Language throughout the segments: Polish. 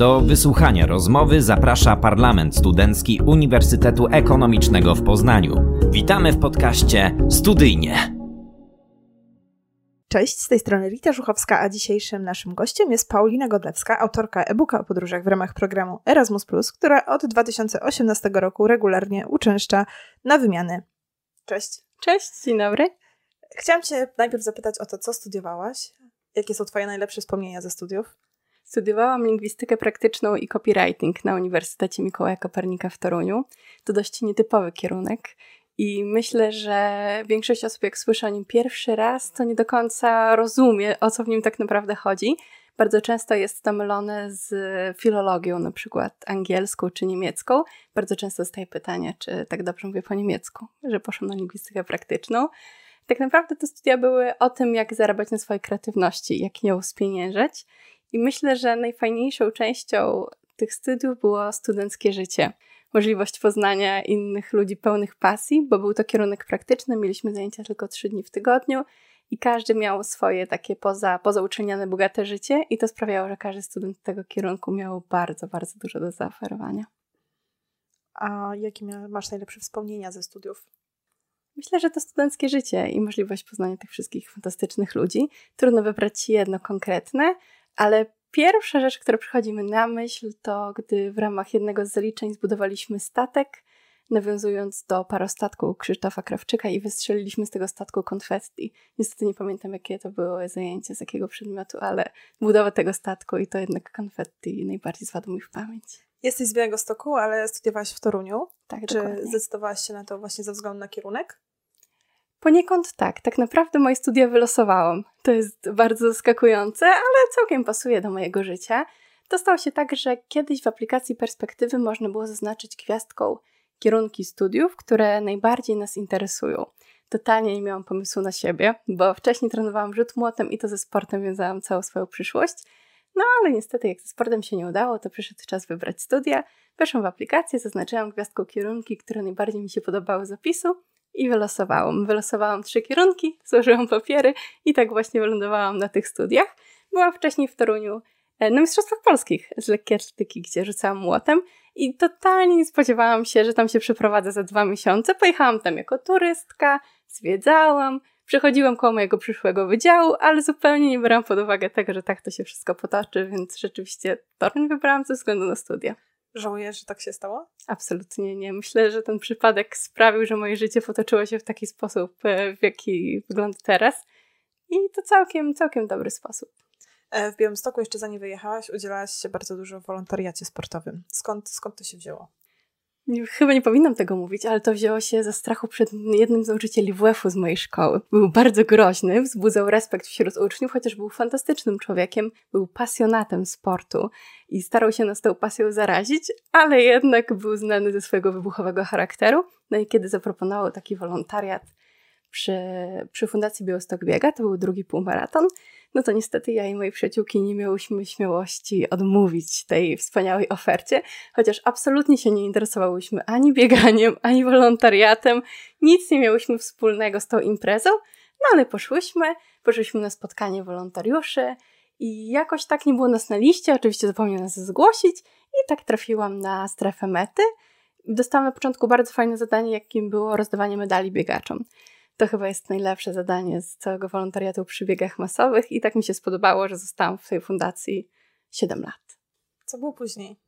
Do wysłuchania rozmowy zaprasza Parlament Studencki Uniwersytetu Ekonomicznego w Poznaniu. Witamy w podcaście Studyjnie. Cześć, z tej strony Rita Żuchowska, a dzisiejszym naszym gościem jest Paulina Godlewska, autorka e-booka o podróżach w ramach programu Erasmus, która od 2018 roku regularnie uczęszcza na wymiany. Cześć. Cześć, dzień dobry. Chciałam Cię najpierw zapytać o to, co studiowałaś? Jakie są Twoje najlepsze wspomnienia ze studiów? Studiowałam lingwistykę praktyczną i copywriting na Uniwersytecie Mikołaja Kopernika w Toruniu. To dość nietypowy kierunek. I myślę, że większość osób, jak słyszy o nim pierwszy raz, to nie do końca rozumie, o co w nim tak naprawdę chodzi. Bardzo często jest to mylone z filologią, na przykład angielską czy niemiecką. Bardzo często staje pytanie, czy tak dobrze mówię po niemiecku, że poszłam na lingwistykę praktyczną. Tak naprawdę te studia były o tym, jak zarabiać na swojej kreatywności, jak ją spieniężyć. I myślę, że najfajniejszą częścią tych studiów było studenckie życie. Możliwość poznania innych ludzi pełnych pasji, bo był to kierunek praktyczny, mieliśmy zajęcia tylko trzy dni w tygodniu i każdy miał swoje takie poza, pozauczelniane bogate życie i to sprawiało, że każdy student tego kierunku miał bardzo, bardzo dużo do zaoferowania. A jakie masz najlepsze wspomnienia ze studiów? Myślę, że to studenckie życie i możliwość poznania tych wszystkich fantastycznych ludzi. Trudno wybrać jedno konkretne, ale pierwsza rzecz, która przychodzi mi na myśl, to gdy w ramach jednego z zaliczeń zbudowaliśmy statek, nawiązując do parostatku Krzysztofa Krawczyka i wystrzeliliśmy z tego statku konfetti. Niestety nie pamiętam, jakie to było zajęcie, z jakiego przedmiotu, ale budowa tego statku i to jednak konfetti najbardziej zwadło mi w pamięć. Jesteś z Białego Stoku, ale studiowałaś w Toruniu. Tak, Czy dokładnie. zdecydowałaś się na to właśnie ze względu na kierunek? Poniekąd tak. Tak naprawdę moje studia wylosowałam. To jest bardzo zaskakujące, ale całkiem pasuje do mojego życia. To stało się tak, że kiedyś w aplikacji Perspektywy można było zaznaczyć gwiazdką kierunki studiów, które najbardziej nas interesują. Totalnie nie miałam pomysłu na siebie, bo wcześniej trenowałam rzut młotem i to ze sportem wiązałam całą swoją przyszłość. No ale niestety, jak ze sportem się nie udało, to przyszedł czas wybrać studia. Weszłam w aplikację, zaznaczyłam gwiazdką kierunki, które najbardziej mi się podobały z opisu i wylosowałam. Wylosowałam trzy kierunki, złożyłam papiery i tak właśnie wylądowałam na tych studiach. Byłam wcześniej w Toruniu e, na Mistrzostwach Polskich z lekkiej atletyki, gdzie rzucałam młotem i totalnie nie spodziewałam się, że tam się przeprowadzę za dwa miesiące. Pojechałam tam jako turystka, zwiedzałam, przechodziłam koło mojego przyszłego wydziału, ale zupełnie nie brałam pod uwagę tego, że tak to się wszystko potoczy, więc rzeczywiście Toruń wybrałam ze względu na studia. Żałujesz, że tak się stało? Absolutnie nie. Myślę, że ten przypadek sprawił, że moje życie potoczyło się w taki sposób, e, w jaki wygląda teraz. I to całkiem, całkiem dobry sposób. E, w Białymstoku, jeszcze zanim wyjechałaś, udzielałaś się bardzo dużo w wolontariacie sportowym. Skąd, skąd to się wzięło? Chyba nie powinnam tego mówić, ale to wzięło się ze strachu przed jednym z nauczycieli WF-u z mojej szkoły. Był bardzo groźny, wzbudzał respekt wśród uczniów, chociaż był fantastycznym człowiekiem, był pasjonatem sportu i starał się nas tą pasją zarazić, ale jednak był znany ze swojego wybuchowego charakteru. No i kiedy zaproponował taki wolontariat przy, przy Fundacji Białystok Biega, to był drugi półmaraton, no to niestety ja i moje przyjaciółki nie miałyśmy śmiałości odmówić tej wspaniałej ofercie, chociaż absolutnie się nie interesowałyśmy ani bieganiem, ani wolontariatem, nic nie miałyśmy wspólnego z tą imprezą, no ale poszłyśmy, poszłyśmy na spotkanie wolontariuszy i jakoś tak nie było nas na liście, oczywiście zapomniał nas zgłosić i tak trafiłam na strefę mety. Dostałam na początku bardzo fajne zadanie, jakim było rozdawanie medali biegaczom. To chyba jest najlepsze zadanie z całego wolontariatu przy biegach masowych i tak mi się spodobało, że zostałam w tej fundacji 7 lat. Co było później?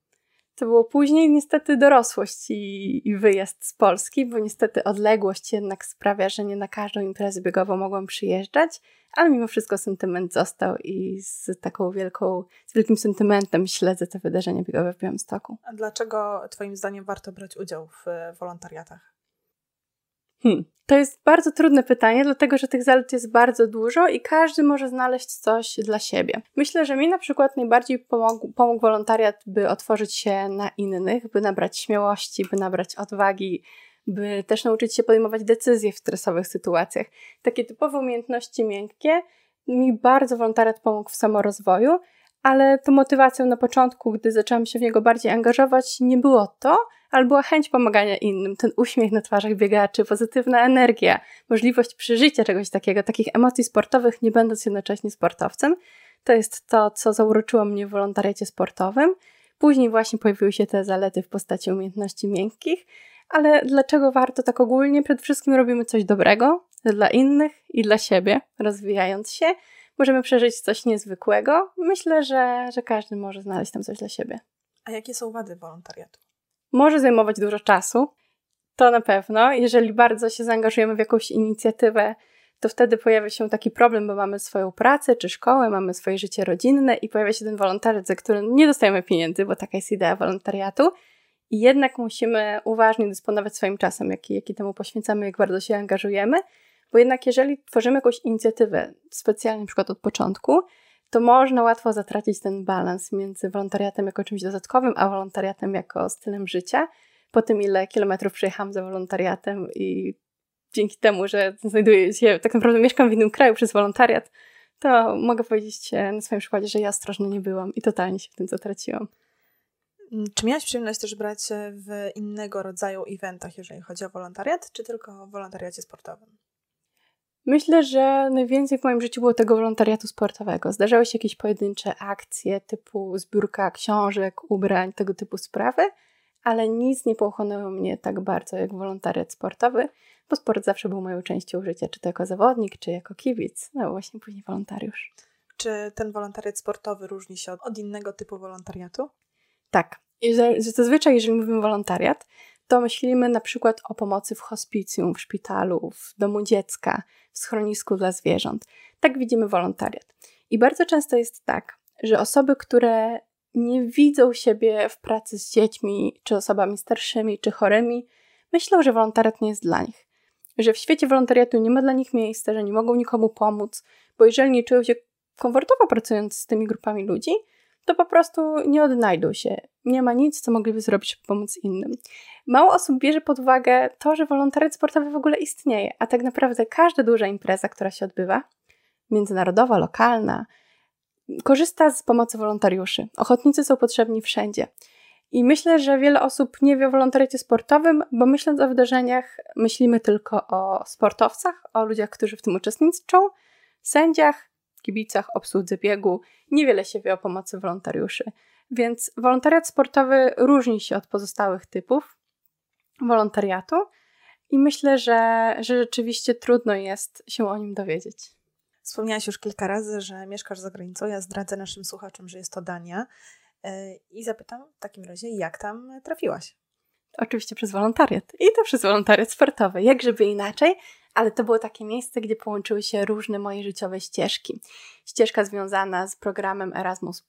To było później niestety dorosłość i, i, wyjazd z Polski, bo niestety odległość jednak sprawia, że nie na każdą imprezę biegową mogłam przyjeżdżać, ale mimo wszystko sentyment został i z taką wielką, z wielkim sentymentem śledzę te wydarzenia biegowe w Białymstoku. A dlaczego Twoim zdaniem warto brać udział w wolontariatach? Hmm. To jest bardzo trudne pytanie, dlatego że tych zalet jest bardzo dużo i każdy może znaleźć coś dla siebie. Myślę, że mi na przykład najbardziej pomógł, pomógł wolontariat, by otworzyć się na innych, by nabrać śmiałości, by nabrać odwagi, by też nauczyć się podejmować decyzje w stresowych sytuacjach. Takie typowe umiejętności miękkie mi bardzo wolontariat pomógł w samorozwoju, ale to motywacją na początku, gdy zaczęłam się w niego bardziej angażować, nie było to, ale była chęć pomagania innym, ten uśmiech na twarzach biegaczy, pozytywna energia, możliwość przeżycia czegoś takiego, takich emocji sportowych, nie będąc jednocześnie sportowcem. To jest to, co zauroczyło mnie w wolontariacie sportowym. Później właśnie pojawiły się te zalety w postaci umiejętności miękkich, ale dlaczego warto tak ogólnie? Przede wszystkim robimy coś dobrego dla innych i dla siebie, rozwijając się. Możemy przeżyć coś niezwykłego. Myślę, że, że każdy może znaleźć tam coś dla siebie. A jakie są wady wolontariatu? Może zajmować dużo czasu, to na pewno. Jeżeli bardzo się zaangażujemy w jakąś inicjatywę, to wtedy pojawia się taki problem, bo mamy swoją pracę czy szkołę, mamy swoje życie rodzinne i pojawia się ten wolontariat, za który nie dostajemy pieniędzy, bo taka jest idea wolontariatu. I jednak musimy uważnie dysponować swoim czasem, jaki, jaki temu poświęcamy, jak bardzo się angażujemy, bo jednak jeżeli tworzymy jakąś inicjatywę, specjalnie na przykład od początku, to można łatwo zatracić ten balans między wolontariatem jako czymś dodatkowym, a wolontariatem jako stylem życia. Po tym, ile kilometrów przejechałam za wolontariatem i dzięki temu, że znajduję się, tak naprawdę mieszkam w innym kraju przez wolontariat, to mogę powiedzieć na swoim przykładzie, że ja ostrożna nie byłam i totalnie się w tym zatraciłam. Mm, czy miałaś przyjemność też brać w innego rodzaju eventach, jeżeli chodzi o wolontariat, czy tylko w wolontariacie sportowym? Myślę, że najwięcej w moim życiu było tego wolontariatu sportowego. Zdarzały się jakieś pojedyncze akcje typu zbiórka książek, ubrań, tego typu sprawy, ale nic nie pochłonęło mnie tak bardzo jak wolontariat sportowy, bo sport zawsze był moją częścią życia, czy to jako zawodnik, czy jako kibic, no właśnie później wolontariusz. Czy ten wolontariat sportowy różni się od, od innego typu wolontariatu? Tak. Zazwyczaj, jeżeli mówimy wolontariat, to myślimy na przykład o pomocy w hospicjum, w szpitalu, w domu dziecka, w schronisku dla zwierząt. Tak widzimy wolontariat. I bardzo często jest tak, że osoby, które nie widzą siebie w pracy z dziećmi, czy osobami starszymi, czy chorymi, myślą, że wolontariat nie jest dla nich. Że w świecie wolontariatu nie ma dla nich miejsca, że nie mogą nikomu pomóc, bo jeżeli nie czują się komfortowo pracując z tymi grupami ludzi, to po prostu nie odnajdą się. Nie ma nic, co mogliby zrobić, by pomóc innym. Mało osób bierze pod uwagę to, że wolontariat sportowy w ogóle istnieje, a tak naprawdę każda duża impreza, która się odbywa, międzynarodowa, lokalna, korzysta z pomocy wolontariuszy. Ochotnicy są potrzebni wszędzie. I myślę, że wiele osób nie wie o wolontariacie sportowym, bo myśląc o wydarzeniach, myślimy tylko o sportowcach, o ludziach, którzy w tym uczestniczą, sędziach, kibicach, obsłudze biegu. Niewiele się wie o pomocy wolontariuszy. Więc wolontariat sportowy różni się od pozostałych typów wolontariatu i myślę, że, że rzeczywiście trudno jest się o nim dowiedzieć. Wspomniałaś już kilka razy, że mieszkasz za granicą. Ja zdradzę naszym słuchaczom, że jest to Dania. E, I zapytam w takim razie, jak tam trafiłaś? Oczywiście przez wolontariat. I to przez wolontariat sportowy. Jak żeby inaczej, ale to było takie miejsce, gdzie połączyły się różne moje życiowe ścieżki. Ścieżka związana z programem Erasmus,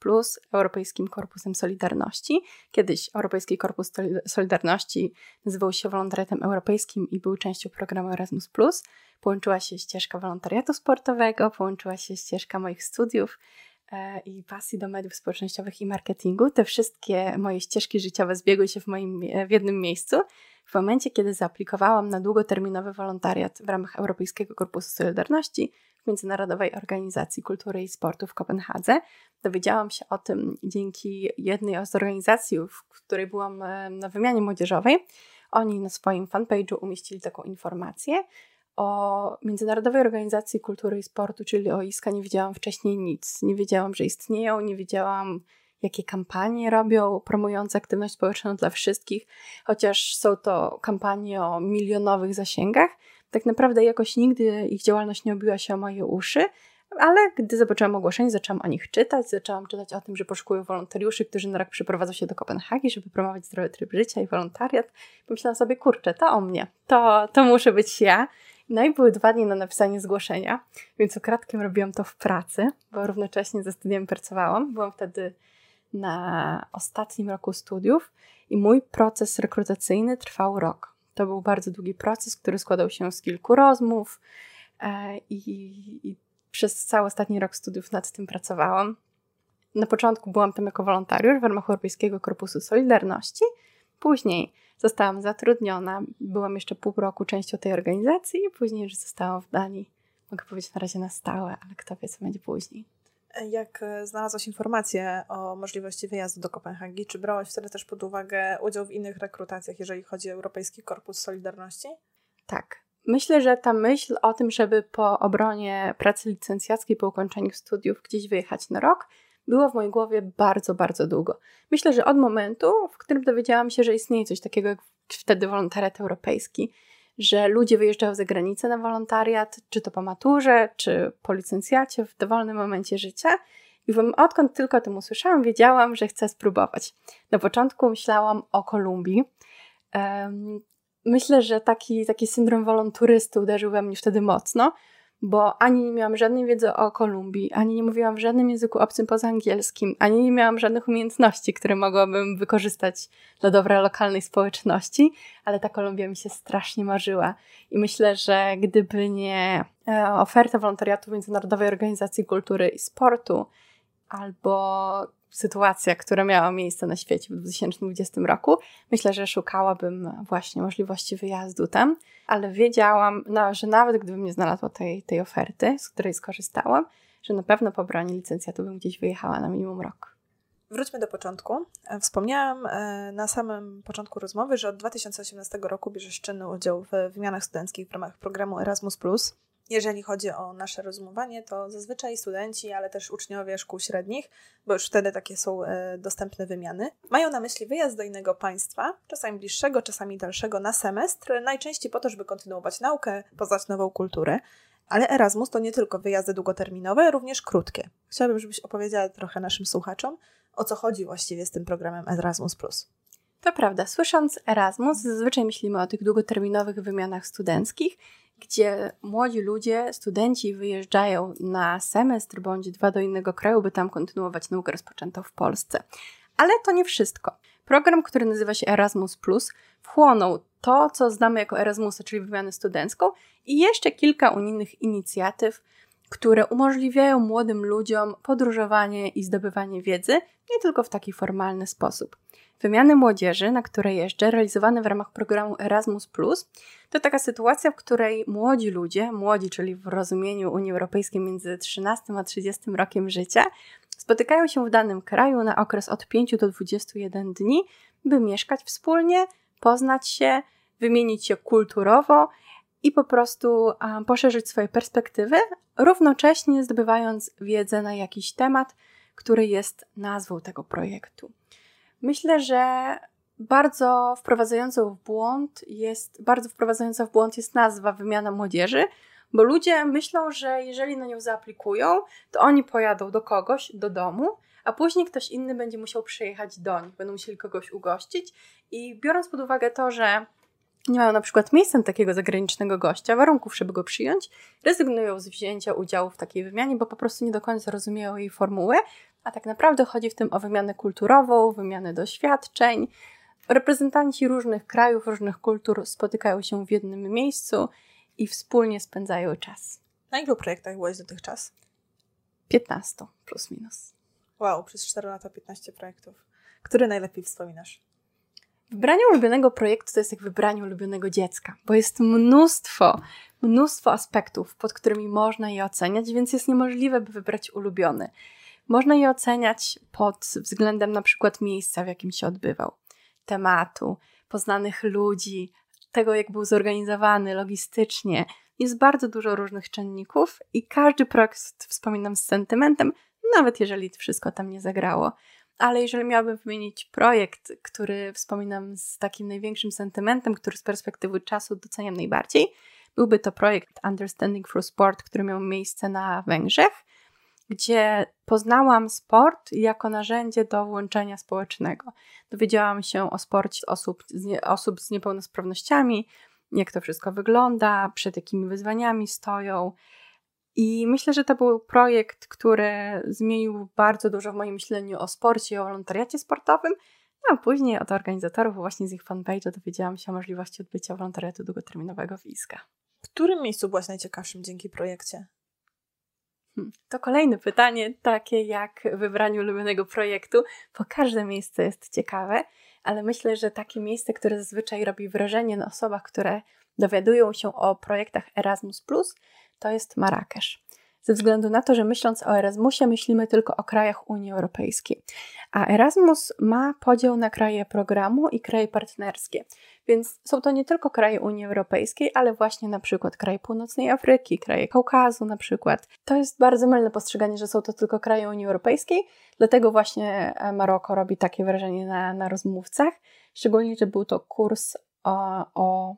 Europejskim Korpusem Solidarności. Kiedyś Europejski Korpus Solidarności nazywał się Wolontariatem Europejskim i był częścią programu Erasmus. Połączyła się ścieżka wolontariatu sportowego, połączyła się ścieżka moich studiów i pasji do mediów społecznościowych i marketingu. Te wszystkie moje ścieżki życiowe zbiegły się w, moim, w jednym miejscu w momencie, kiedy zaaplikowałam na długoterminowy wolontariat w ramach Europejskiego Korpusu Solidarności w Międzynarodowej Organizacji Kultury i Sportu w Kopenhadze, dowiedziałam się o tym dzięki jednej z organizacji, w której byłam e, na wymianie młodzieżowej. Oni na swoim fanpage'u umieścili taką informację, o Międzynarodowej Organizacji Kultury i Sportu, czyli o ISKA, nie wiedziałam wcześniej nic. Nie wiedziałam, że istnieją, nie wiedziałam, jakie kampanie robią promujące aktywność społeczną dla wszystkich, chociaż są to kampanie o milionowych zasięgach. Tak naprawdę jakoś nigdy ich działalność nie obiła się o moje uszy, ale gdy zobaczyłam ogłoszenie, zaczęłam o nich czytać, zaczęłam czytać o tym, że poszukują wolontariuszy, którzy na rok przyprowadzą się do Kopenhagi, żeby promować zdrowy tryb życia i wolontariat. Pomyślałam sobie, kurczę, to o mnie, to, to muszę być ja. No i były dwa dni na napisanie zgłoszenia, więc ukradkiem robiłam to w pracy, bo równocześnie ze studiami pracowałam. Byłam wtedy na ostatnim roku studiów i mój proces rekrutacyjny trwał rok. To był bardzo długi proces, który składał się z kilku rozmów e, i, i przez cały ostatni rok studiów nad tym pracowałam. Na początku byłam tam jako wolontariusz w ramach Europejskiego Korpusu Solidarności. Później zostałam zatrudniona, byłam jeszcze pół roku częścią tej organizacji i później już zostałam w Danii. Mogę powiedzieć na razie na stałe, ale kto wie, co będzie później. Jak e, znalazłaś informację o możliwości wyjazdu do Kopenhagi, czy brałaś wtedy też pod uwagę udział w innych rekrutacjach, jeżeli chodzi o Europejski Korpus Solidarności? Tak. Myślę, że ta myśl o tym, żeby po obronie pracy licencjackiej, po ukończeniu studiów gdzieś wyjechać na rok, było w mojej głowie bardzo, bardzo długo. Myślę, że od momentu, w którym dowiedziałam się, że istnieje coś takiego jak wtedy wolontariat europejski, że ludzie wyjeżdżają za granicę na wolontariat, czy to po maturze, czy po licencjacie w dowolnym momencie życia. I odkąd tylko o tym usłyszałam, wiedziałam, że chcę spróbować. Na początku myślałam o Kolumbii. Myślę, że taki, taki syndrom wolonturysty uderzył we mnie wtedy mocno, bo ani nie miałam żadnej wiedzy o Kolumbii, ani nie mówiłam w żadnym języku obcym poza angielskim, ani nie miałam żadnych umiejętności, które mogłabym wykorzystać dla dobra lokalnej społeczności, ale ta Kolumbia mi się strasznie marzyła. I myślę, że gdyby nie e, oferta wolontariatu Międzynarodowej Organizacji Kultury i Sportu, albo sytuacja, która miała miejsce na świecie w 2020 roku, myślę, że szukałabym właśnie możliwości wyjazdu tam, ale wiedziałam, no, że nawet gdybym nie znalazła tej, tej oferty, z której skorzystałam, że na pewno po broni licencjatu bym gdzieś wyjechała na minimum rok. Wróćmy do początku. Wspomniałam e, na samym początku rozmowy, że od 2018 roku bierzesz czynny udział w wymianach studenckich w ramach programu Erasmus. Jeżeli chodzi o nasze rozumowanie, to zazwyczaj studenci, ale też uczniowie szkół średnich, bo już wtedy takie są e, dostępne wymiany, mają na myśli wyjazd do innego państwa, czasami bliższego, czasami dalszego, na semestr, najczęściej po to, żeby kontynuować naukę, poznać nową kulturę. Ale Erasmus to nie tylko wyjazdy długoterminowe, również krótkie. Chciałabym, żebyś opowiedziała trochę naszym słuchaczom, o co chodzi właściwie z tym programem Erasmus. To prawda, słysząc Erasmus, zazwyczaj myślimy o tych długoterminowych wymianach studenckich, gdzie młodzi ludzie, studenci wyjeżdżają na semestr bądź dwa do innego kraju, by tam kontynuować naukę rozpoczętą w Polsce. Ale to nie wszystko. Program, który nazywa się Erasmus, wchłonął to, co znamy jako Erasmusa, czyli wymianę studencką, i jeszcze kilka unijnych inicjatyw, które umożliwiają młodym ludziom podróżowanie i zdobywanie wiedzy nie tylko w taki formalny sposób. Wymiany młodzieży, na które jeżdżę, realizowane w ramach programu Erasmus, to taka sytuacja, w której młodzi ludzie, młodzi, czyli w rozumieniu Unii Europejskiej między 13 a 30 rokiem życia, spotykają się w danym kraju na okres od 5 do 21 dni, by mieszkać wspólnie, poznać się, wymienić się kulturowo i po prostu um, poszerzyć swoje perspektywy, równocześnie zdobywając wiedzę na jakiś temat, który jest nazwą tego projektu. Myślę, że bardzo wprowadzającą w błąd jest, bardzo wprowadzająca w błąd jest nazwa wymiana młodzieży, bo ludzie myślą, że jeżeli na nią zaaplikują, to oni pojadą do kogoś, do domu, a później ktoś inny będzie musiał przyjechać do nich, będą musieli kogoś ugościć. I biorąc pod uwagę to, że nie mają na przykład miejsca takiego zagranicznego gościa, warunków, żeby go przyjąć, rezygnują z wzięcia udziału w takiej wymianie, bo po prostu nie do końca rozumieją jej formułę, a tak naprawdę chodzi w tym o wymianę kulturową, wymianę doświadczeń. Reprezentanci różnych krajów, różnych kultur spotykają się w jednym miejscu i wspólnie spędzają czas. Na ilu projektach byłeś dotychczas? 15 plus minus. Wow, przez 4 lata 15 projektów. Który najlepiej wspominasz? Wybranie ulubionego projektu to jest jak wybranie ulubionego dziecka, bo jest mnóstwo, mnóstwo aspektów, pod którymi można je oceniać, więc jest niemożliwe, by wybrać ulubiony. Można je oceniać pod względem na przykład miejsca, w jakim się odbywał, tematu, poznanych ludzi, tego, jak był zorganizowany logistycznie. Jest bardzo dużo różnych czynników i każdy projekt wspominam z sentymentem, nawet jeżeli wszystko tam nie zagrało. Ale jeżeli miałabym wymienić projekt, który wspominam z takim największym sentymentem, który z perspektywy czasu doceniam najbardziej, byłby to projekt Understanding Through Sport, który miał miejsce na Węgrzech gdzie poznałam sport jako narzędzie do włączenia społecznego. Dowiedziałam się o sporcie osób, osób z niepełnosprawnościami, jak to wszystko wygląda, przed jakimi wyzwaniami stoją. I myślę, że to był projekt, który zmienił bardzo dużo w moim myśleniu o sporcie i o wolontariacie sportowym. No, a później od organizatorów, właśnie z ich fanpage'a, dowiedziałam się o możliwości odbycia wolontariatu długoterminowego w ISKA. W którym miejscu byłaś najciekawszym dzięki projekcie? Hmm, to kolejne pytanie, takie jak wybranie ulubionego projektu, bo każde miejsce jest ciekawe, ale myślę, że takie miejsce, które zazwyczaj robi wrażenie na osobach, które dowiadują się o projektach Erasmus, to jest Marrakesz. Ze względu na to, że myśląc o Erasmusie, myślimy tylko o krajach Unii Europejskiej. A Erasmus ma podział na kraje programu i kraje partnerskie. Więc są to nie tylko kraje Unii Europejskiej, ale właśnie na przykład kraje Północnej Afryki, kraje Kaukazu na przykład. To jest bardzo mylne postrzeganie, że są to tylko kraje Unii Europejskiej, dlatego właśnie e, Maroko robi takie wrażenie na, na rozmówcach, szczególnie, że był to kurs o, o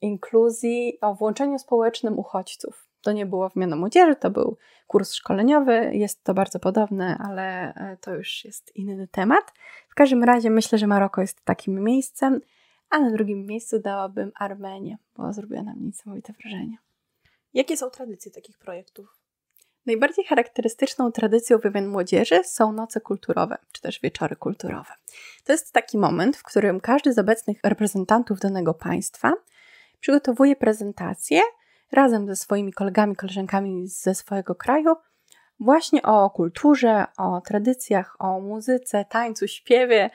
inkluzji, o włączeniu społecznym uchodźców. To nie było wymiana młodzieży, to był kurs szkoleniowy. Jest to bardzo podobne, ale e, to już jest inny temat. W każdym razie myślę, że Maroko jest takim miejscem, a na drugim miejscu dałabym Armenię, bo zrobiła na mnie niesamowite wrażenie. Jakie są tradycje takich projektów? Najbardziej charakterystyczną tradycją wymian młodzieży są noce kulturowe, czy też wieczory kulturowe. To jest taki moment, w którym każdy z obecnych reprezentantów danego państwa przygotowuje prezentację razem ze swoimi kolegami, koleżankami ze swojego kraju właśnie o kulturze, o tradycjach, o muzyce, tańcu, śpiewie,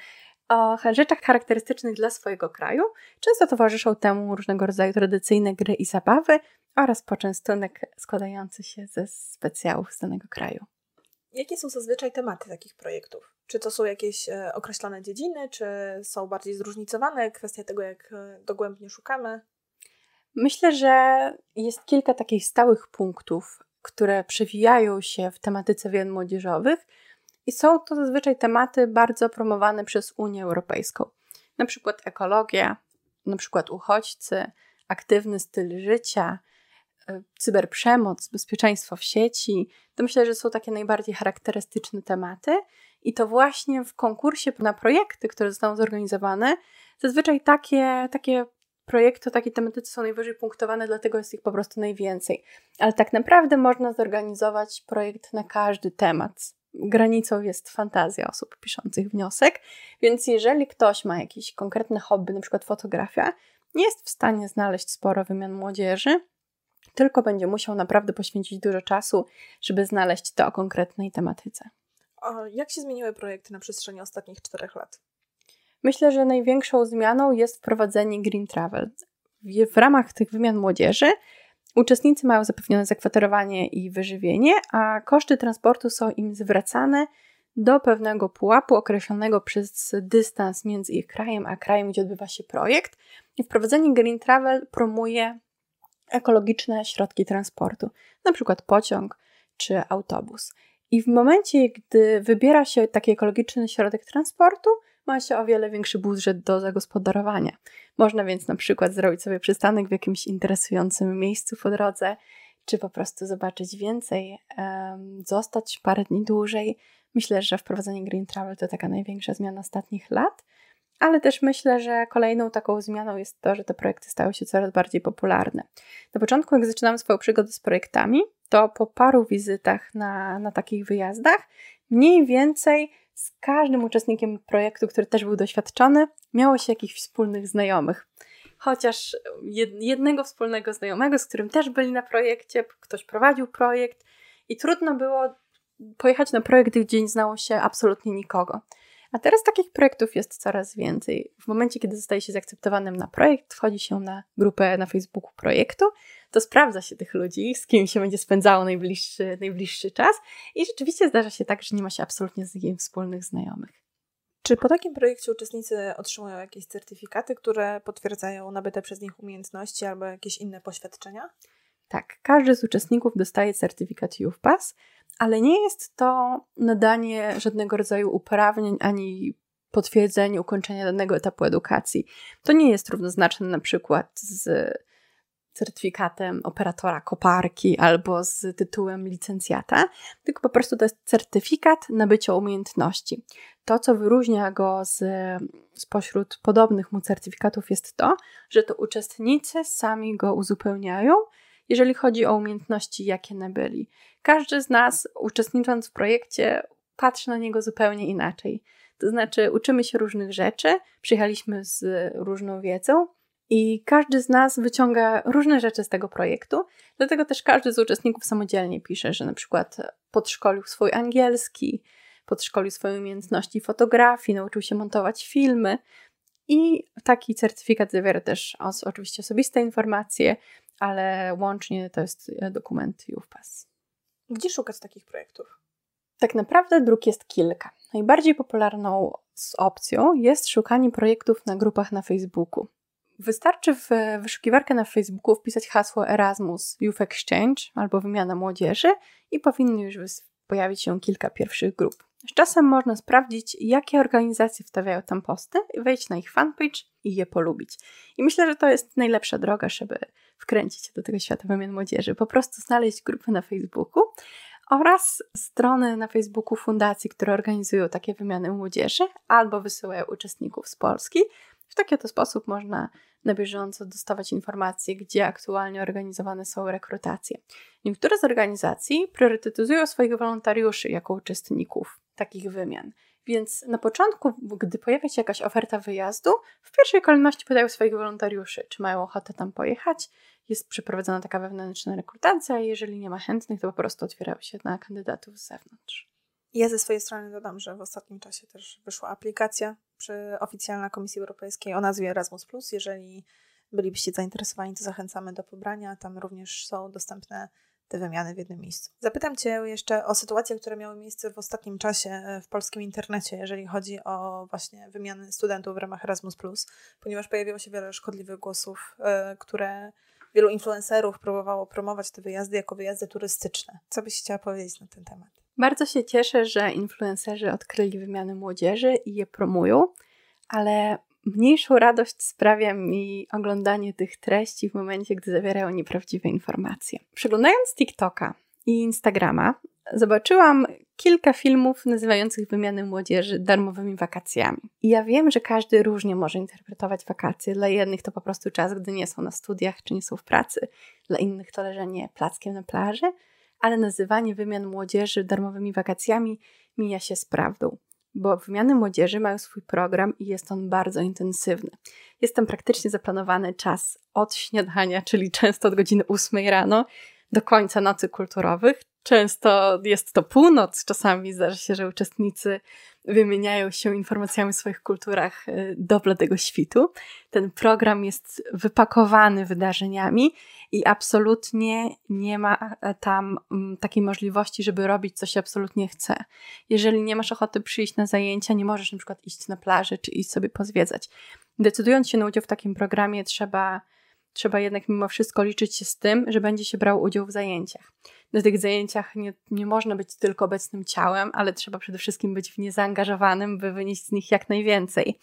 o rzeczach charakterystycznych dla swojego kraju. Często towarzyszą temu różnego rodzaju tradycyjne gry i zabawy oraz poczęstunek składający się ze specjałów z danego kraju. Jakie są zazwyczaj tematy takich projektów? Czy to są jakieś e, określone dziedziny, czy są bardziej zróżnicowane? Kwestia tego, jak e, dogłębnie szukamy? Myślę, że jest kilka takich stałych punktów, które przewijają się w tematyce wielu młodzieżowych i są to zazwyczaj tematy bardzo promowane przez Unię Europejską. Na przykład ekologia, na przykład uchodźcy, aktywny styl życia, e, cyberprzemoc, bezpieczeństwo w sieci. To myślę, że są takie najbardziej charakterystyczne tematy. I to właśnie w konkursie na projekty, które zostaną zorganizowane, zazwyczaj takie, takie projekty o takiej tematyce są najwyżej punktowane, dlatego jest ich po prostu najwięcej. Ale tak naprawdę można zorganizować projekt na każdy temat. Granicą jest fantazja osób piszących wniosek, więc jeżeli ktoś ma jakieś konkretne hobby, na przykład fotografia, nie jest w stanie znaleźć sporo wymian młodzieży, tylko będzie musiał naprawdę poświęcić dużo czasu, żeby znaleźć to o konkretnej tematyce. A jak się zmieniły projekty na przestrzeni ostatnich czterech lat? Myślę, że największą zmianą jest wprowadzenie Green Travel. W ramach tych wymian młodzieży uczestnicy mają zapewnione zakwaterowanie i wyżywienie, a koszty transportu są im zwracane do pewnego pułapu określonego przez dystans między ich krajem a krajem, gdzie odbywa się projekt. I wprowadzenie Green Travel promuje ekologiczne środki transportu, przykład pociąg czy autobus. I w momencie, gdy wybiera się taki ekologiczny środek transportu, ma się o wiele większy budżet do zagospodarowania. Można więc na przykład zrobić sobie przystanek w jakimś interesującym miejscu po drodze, czy po prostu zobaczyć więcej, zostać parę dni dłużej. Myślę, że wprowadzenie Green Travel to taka największa zmiana ostatnich lat, ale też myślę, że kolejną taką zmianą jest to, że te projekty stały się coraz bardziej popularne. Na początku, jak zaczynamy swoją przygodę z projektami, to po paru wizytach na, na takich wyjazdach mniej więcej z każdym uczestnikiem projektu, który też był doświadczony, miało się jakichś wspólnych znajomych. Chociaż jednego wspólnego znajomego, z którym też byli na projekcie, ktoś prowadził projekt i trudno było pojechać na projekt, gdzie nie znało się absolutnie nikogo. A teraz takich projektów jest coraz więcej. W momencie, kiedy zostaje się zaakceptowanym na projekt, wchodzi się na grupę na Facebooku projektu, to sprawdza się tych ludzi, z kim się będzie spędzało najbliższy, najbliższy czas i rzeczywiście zdarza się tak, że nie ma się absolutnie z nikim wspólnych znajomych. Czy po takim projekcie uczestnicy otrzymują jakieś certyfikaty, które potwierdzają nabyte przez nich umiejętności albo jakieś inne poświadczenia? Tak, każdy z uczestników dostaje certyfikat Youth Pass, ale nie jest to nadanie żadnego rodzaju uprawnień ani potwierdzenie ukończenia danego etapu edukacji. To nie jest równoznaczne na przykład z certyfikatem operatora koparki albo z tytułem licencjata, tylko po prostu to jest certyfikat nabycia umiejętności. To, co wyróżnia go z, spośród podobnych mu certyfikatów, jest to, że to uczestnicy sami go uzupełniają, jeżeli chodzi o umiejętności, jakie nabyli. Każdy z nas, uczestnicząc w projekcie, patrzy na niego zupełnie inaczej. To znaczy, uczymy się różnych rzeczy, przyjechaliśmy z różną wiedzą, i każdy z nas wyciąga różne rzeczy z tego projektu, dlatego też każdy z uczestników samodzielnie pisze, że na przykład podszkolił swój angielski, podszkolił swoje umiejętności fotografii, nauczył się montować filmy. I taki certyfikat zawiera też oczywiście osobiste informacje, ale łącznie to jest dokument UFPAS. Gdzie szukać takich projektów? Tak naprawdę dróg jest kilka. Najbardziej popularną opcją jest szukanie projektów na grupach na Facebooku. Wystarczy w wyszukiwarkę na Facebooku wpisać hasło Erasmus Youth Exchange albo wymiana młodzieży i powinno już pojawić się kilka pierwszych grup. Z czasem można sprawdzić, jakie organizacje wstawiają tam posty, wejść na ich fanpage i je polubić. I myślę, że to jest najlepsza droga, żeby wkręcić się do tego świata wymian młodzieży. Po prostu znaleźć grupy na Facebooku oraz strony na Facebooku fundacji, które organizują takie wymiany młodzieży albo wysyłają uczestników z Polski. W taki oto sposób można na bieżąco dostawać informacje, gdzie aktualnie organizowane są rekrutacje. Niektóre z organizacji priorytetyzują swoich wolontariuszy jako uczestników takich wymian. Więc na początku, gdy pojawia się jakaś oferta wyjazdu, w pierwszej kolejności pytają swoich wolontariuszy, czy mają ochotę tam pojechać. Jest przeprowadzona taka wewnętrzna rekrutacja, a jeżeli nie ma chętnych, to po prostu otwierają się na kandydatów z zewnątrz. Ja ze swojej strony dodam, że w ostatnim czasie też wyszła aplikacja przy oficjalna Komisji Europejskiej o nazwie Erasmus. Jeżeli bylibyście zainteresowani, to zachęcamy do pobrania. Tam również są dostępne te wymiany w jednym miejscu. Zapytam Cię jeszcze o sytuacje, które miały miejsce w ostatnim czasie e, w polskim internecie, jeżeli chodzi o właśnie wymiany studentów w ramach Erasmus, ponieważ pojawiło się wiele szkodliwych głosów, e, które wielu influencerów próbowało promować te wyjazdy jako wyjazdy turystyczne. Co byś chciała powiedzieć na ten temat? Bardzo się cieszę, że influencerzy odkryli wymiany młodzieży i je promują, ale mniejszą radość sprawia mi oglądanie tych treści w momencie, gdy zawierają nieprawdziwe informacje. Przeglądając TikToka i Instagrama, zobaczyłam kilka filmów nazywających wymiany młodzieży darmowymi wakacjami. I ja wiem, że każdy różnie może interpretować wakacje. Dla jednych to po prostu czas, gdy nie są na studiach czy nie są w pracy, dla innych to leżenie plackiem na plaży, ale nazywanie wymian młodzieży darmowymi wakacjami mija się z prawdą bo wymiany młodzieży mają swój program i jest on bardzo intensywny. Jest tam praktycznie zaplanowany czas od śniadania, czyli często od godziny 8 rano do końca nocy kulturowych. Często jest to północ, czasami zdarza się, że uczestnicy wymieniają się informacjami o swoich kulturach y, do bladego świtu. Ten program jest wypakowany wydarzeniami i absolutnie nie ma e, tam takiej możliwości, żeby robić co się absolutnie chce. Jeżeli nie masz ochoty przyjść na zajęcia, nie możesz na przykład iść na plażę czy iść sobie pozwiedzać. Decydując się na udział w takim programie, trzeba trzeba jednak mimo wszystko liczyć się z tym, że będzie się brał udział w zajęciach. Na tych zajęciach nie, nie można być tylko obecnym ciałem, ale trzeba przede wszystkim być w nie zaangażowanym, by wynieść z nich jak najwięcej.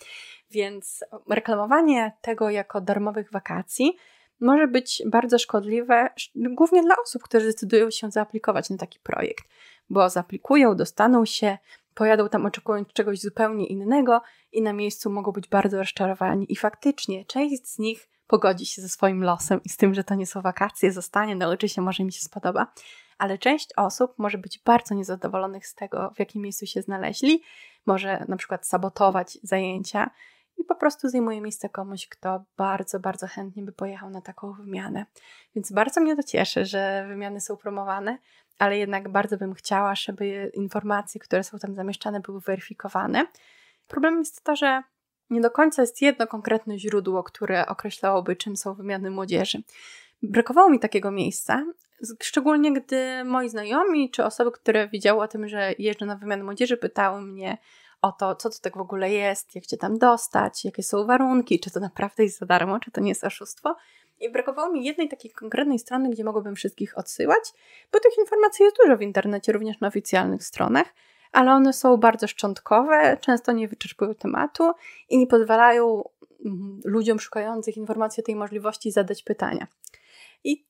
Więc reklamowanie tego jako darmowych wakacji może być bardzo szkodliwe, głównie dla osób, które decydują się zaaplikować na taki projekt, bo zaaplikują, dostaną się, pojadą tam oczekując czegoś zupełnie innego i na miejscu mogą być bardzo rozczarowani. I faktycznie część z nich pogodzi się ze swoim losem i z tym, że to nie są wakacje, zostanie, nauczy się, może mi się spodoba. Ale część osób może być bardzo niezadowolonych z tego, w jakim miejscu się znaleźli, może na przykład sabotować zajęcia i po prostu zajmuje miejsce komuś, kto bardzo, bardzo chętnie by pojechał na taką wymianę. Więc bardzo mnie to cieszy, że wymiany są promowane, ale jednak bardzo bym chciała, żeby informacje, które są tam zamieszczane, były weryfikowane. Problemem jest to, że nie do końca jest jedno konkretne źródło, które określałoby, czym są wymiany młodzieży. Brakowało mi takiego miejsca, szczególnie gdy moi znajomi czy osoby, które widziały o tym, że jeżdżę na wymianę młodzieży, pytały mnie o to, co to tak w ogóle jest, jak cię tam dostać, jakie są warunki, czy to naprawdę jest za darmo, czy to nie jest oszustwo. I brakowało mi jednej takiej konkretnej strony, gdzie mogłabym wszystkich odsyłać, bo tych informacji jest dużo w internecie, również na oficjalnych stronach, ale one są bardzo szczątkowe, często nie wyczerpują tematu i nie pozwalają mm, ludziom szukających informacji o tej możliwości zadać pytania. I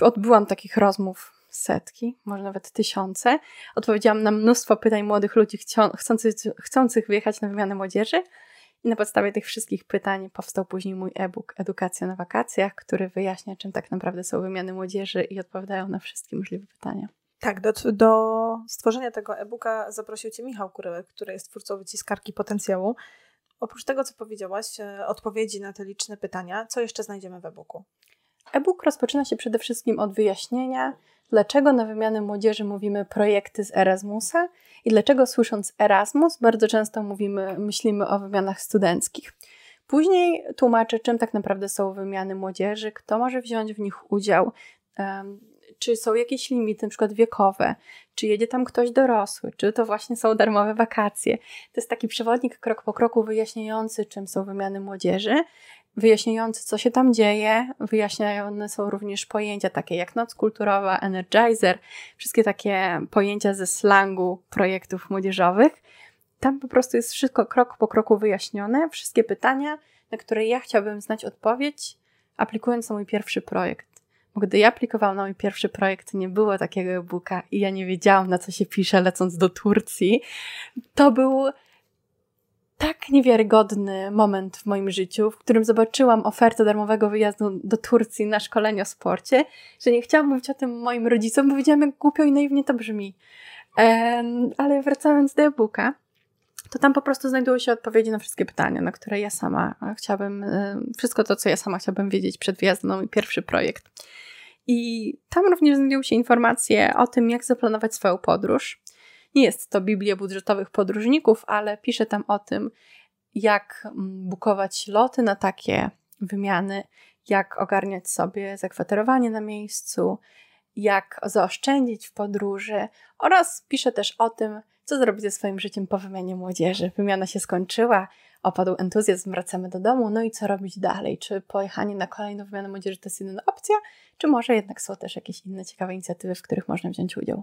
odbyłam takich rozmów setki, może nawet tysiące. Odpowiedziałam na mnóstwo pytań młodych ludzi chcących, chcących wyjechać na wymianę młodzieży. I na podstawie tych wszystkich pytań powstał później mój e-book Edukacja na wakacjach, który wyjaśnia, czym tak naprawdę są wymiany młodzieży i odpowiadają na wszystkie możliwe pytania. Tak, do, do stworzenia tego e-booka zaprosił Cię Michał Kuryłek, który jest twórcą wyciskarki potencjału. Oprócz tego, co powiedziałaś, e, odpowiedzi na te liczne pytania, co jeszcze znajdziemy w e-booku? E-book rozpoczyna się przede wszystkim od wyjaśnienia, dlaczego na wymianę młodzieży mówimy projekty z Erasmusa i dlaczego słysząc Erasmus bardzo często mówimy, myślimy o wymianach studenckich. Później tłumaczę, czym tak naprawdę są wymiany młodzieży, kto może wziąć w nich udział, czy są jakieś limity, na przykład wiekowe, czy jedzie tam ktoś dorosły, czy to właśnie są darmowe wakacje. To jest taki przewodnik krok po kroku wyjaśniający, czym są wymiany młodzieży, wyjaśniający, co się tam dzieje. Wyjaśniane są również pojęcia takie jak noc kulturowa, energizer, wszystkie takie pojęcia ze slangu projektów młodzieżowych. Tam po prostu jest wszystko krok po kroku wyjaśnione, wszystkie pytania, na które ja chciałabym znać odpowiedź, aplikując na mój pierwszy projekt. Bo gdy ja aplikowałam na mój pierwszy projekt, nie było takiego e-booka i ja nie wiedziałam, na co się pisze, lecąc do Turcji. To był tak niewiarygodny moment w moim życiu, w którym zobaczyłam ofertę darmowego wyjazdu do Turcji na szkolenie o sporcie, że nie chciałam mówić o tym moim rodzicom, bo wiedziałam, jak głupio i naiwnie to brzmi. ale wracając do e-booka, to tam po prostu znajdują się odpowiedzi na wszystkie pytania, na które ja sama chciałabym, wszystko to, co ja sama chciałabym wiedzieć przed wyjazdem na mój pierwszy projekt. I tam również znajdują się informacje o tym, jak zaplanować swoją podróż. Nie jest to Biblia budżetowych podróżników, ale piszę tam o tym, jak mm, bukować loty na takie wymiany, jak ogarniać sobie zakwaterowanie na miejscu, jak zaoszczędzić w podróży oraz piszę też o tym, co zrobić ze swoim życiem po wymianie młodzieży. Wymiana się skończyła, opadł entuzjazm, wracamy do domu, no i co robić dalej? Czy pojechanie na kolejną wymianę młodzieży to jest jedyna opcja, czy może jednak są też jakieś inne ciekawe inicjatywy, w których można wziąć udział?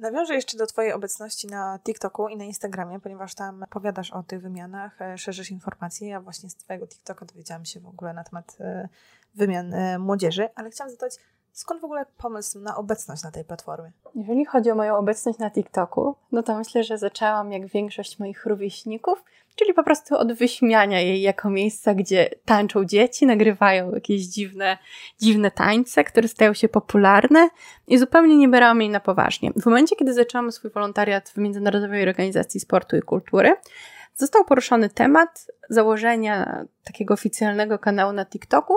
Nawiążę jeszcze do Twojej obecności na TikToku i na Instagramie, ponieważ tam opowiadasz o tych wymianach, e, szerzysz informacje. Ja właśnie z Twojego TikToka dowiedziałam się w ogóle na temat e, wymian e, młodzieży, ale chciałam zadać, skąd w ogóle pomysł na obecność na tej platformie? Jeżeli chodzi o moją obecność na TikToku, no to myślę, że zaczęłam jak większość moich rówieśników czyli po prostu od wyśmiania jej jako miejsca, gdzie tańczą dzieci, nagrywają jakieś dziwne, dziwne tańce, które stają się popularne i zupełnie nie brałam jej na poważnie. W momencie, kiedy zaczęłam swój wolontariat w Międzynarodowej Organizacji Sportu i Kultury, został poruszony temat założenia takiego oficjalnego kanału na TikToku,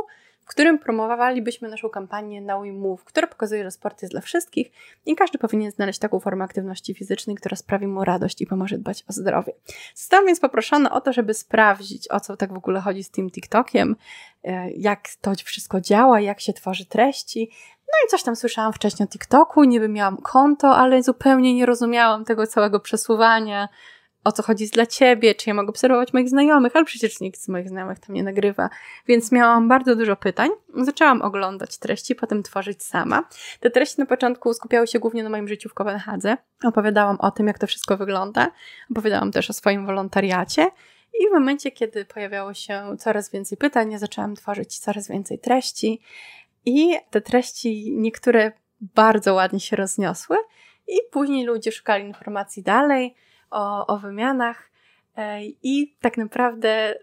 którym promowalibyśmy naszą kampanię Now We Move, która pokazuje, że sport jest dla wszystkich i każdy powinien znaleźć taką formę aktywności fizycznej, która sprawi mu radość i pomoże dbać o zdrowie. Zostałam więc poproszona o to, żeby sprawdzić, o co tak w ogóle chodzi z tym TikTokiem, e, jak to wszystko działa, jak się tworzy treści. No i coś tam słyszałam wcześniej o TikToku, niby miałam konto, ale zupełnie nie rozumiałam tego całego przesuwania o co chodzi dla ciebie, czy ja mogę obserwować moich znajomych, ale przecież nikt z moich znajomych tam nie nagrywa. Więc miałam bardzo dużo pytań. Zaczęłam oglądać treści, potem tworzyć sama. Te treści na początku skupiały się głównie na moim życiu w Kopenhadze. Opowiadałam o tym, jak to wszystko wygląda. Opowiadałam też o swoim wolontariacie. I w momencie, kiedy pojawiało się coraz więcej pytań, ja zaczęłam tworzyć coraz więcej treści. I te treści, niektóre bardzo ładnie się rozniosły. I później ludzie szukali informacji dalej o, o wymianach e, i tak naprawdę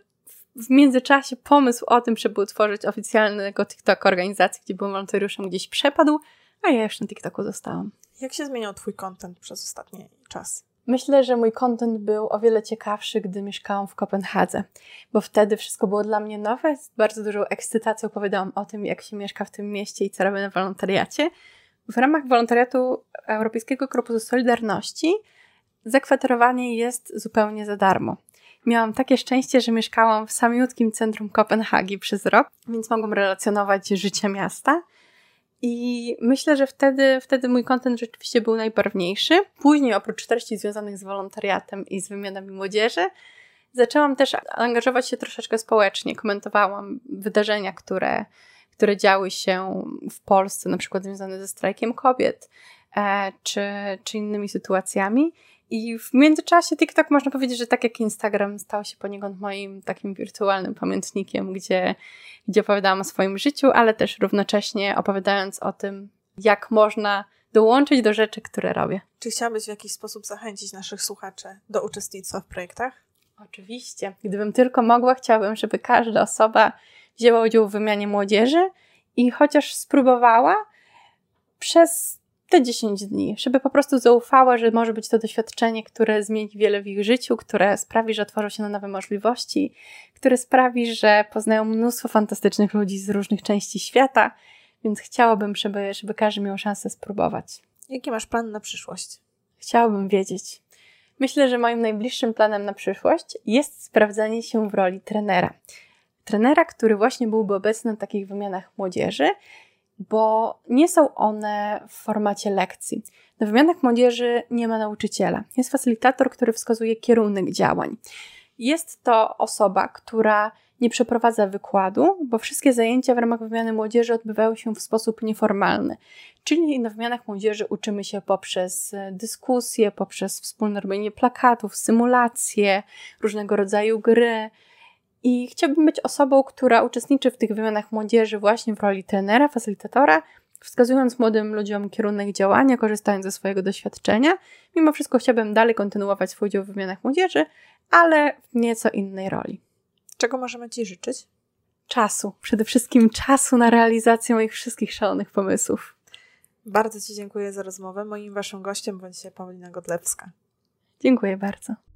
w międzyczasie pomysł o tym, żeby utworzyć oficjalnego TikTok organizacji, gdzie byłem wolontariuszem, gdzieś przepadł, a ja jeszcze na TikToku zostałam. Jak się zmieniał Twój content przez ostatni czas? Myślę, że mój content był o wiele ciekawszy, gdy mieszkałam w Kopenhadze, bo wtedy wszystko było dla mnie nowe. Z bardzo dużą ekscytacją opowiadałam o tym, jak się mieszka w tym mieście i co robię na wolontariacie. W ramach wolontariatu Europejskiego Korpusu Solidarności zakwaterowanie jest zupełnie za darmo. Miałam takie szczęście, że mieszkałam w samiutkim centrum Kopenhagi przez rok, więc mogłam relacjonować życie miasta. I myślę, że wtedy, wtedy mój kontent rzeczywiście był najbarwniejszy. Później, oprócz treści związanych z wolontariatem i z wymianami młodzieży, zaczęłam też angażować się troszeczkę społecznie. Komentowałam wydarzenia, które, które działy się w Polsce, na przykład związane ze strajkiem kobiet e, czy, czy innymi sytuacjami. I w międzyczasie TikTok można powiedzieć, że tak jak Instagram stał się poniekąd moim takim wirtualnym pamiętnikiem, gdzie, gdzie opowiadałam o swoim życiu, ale też równocześnie opowiadając o tym, jak można dołączyć do rzeczy, które robię. Czy chciałabyś w jakiś sposób zachęcić naszych słuchaczy do uczestnictwa w projektach? Oczywiście. Gdybym tylko mogła, chciałabym, żeby każda osoba wzięła udział w wymianie młodzieży i chociaż spróbowała przez te 10 dni, żeby po prostu zaufała, że może być to doświadczenie, które zmieni wiele w ich życiu, które sprawi, że otworzą się na nowe możliwości, które sprawi, że poznają mnóstwo fantastycznych ludzi z różnych części świata, więc chciałabym, żeby, żeby każdy miał szansę spróbować. Jaki masz plan na przyszłość? Chciałabym wiedzieć. Myślę, że moim najbliższym planem na przyszłość jest sprawdzanie się w roli trenera. Trenera, który właśnie byłby obecny na takich wymianach młodzieży bo nie są one w formacie lekcji. Na wymianach młodzieży nie ma nauczyciela. Jest facylitator, który wskazuje kierunek działań. Jest to osoba, która nie przeprowadza wykładu, bo wszystkie zajęcia w ramach wymiany młodzieży odbywają się w sposób nieformalny. Czyli na wymianach młodzieży uczymy się poprzez dyskusje, poprzez wspólne robienie plakatów, symulacje, różnego rodzaju gry. I chciałabym być osobą, która uczestniczy w tych wymianach młodzieży właśnie w roli trenera, facylitatora, wskazując młodym ludziom kierunek działania, korzystając ze swojego doświadczenia. Mimo wszystko chciałabym dalej kontynuować swój udział w wymianach młodzieży, ale w nieco innej roli. Czego możemy Ci życzyć? Czasu. Przede wszystkim czasu na realizację moich wszystkich szalonych pomysłów. Bardzo Ci dziękuję za rozmowę. Moim Waszym gościem bądź się Paulina Godlewska. Dziękuję bardzo.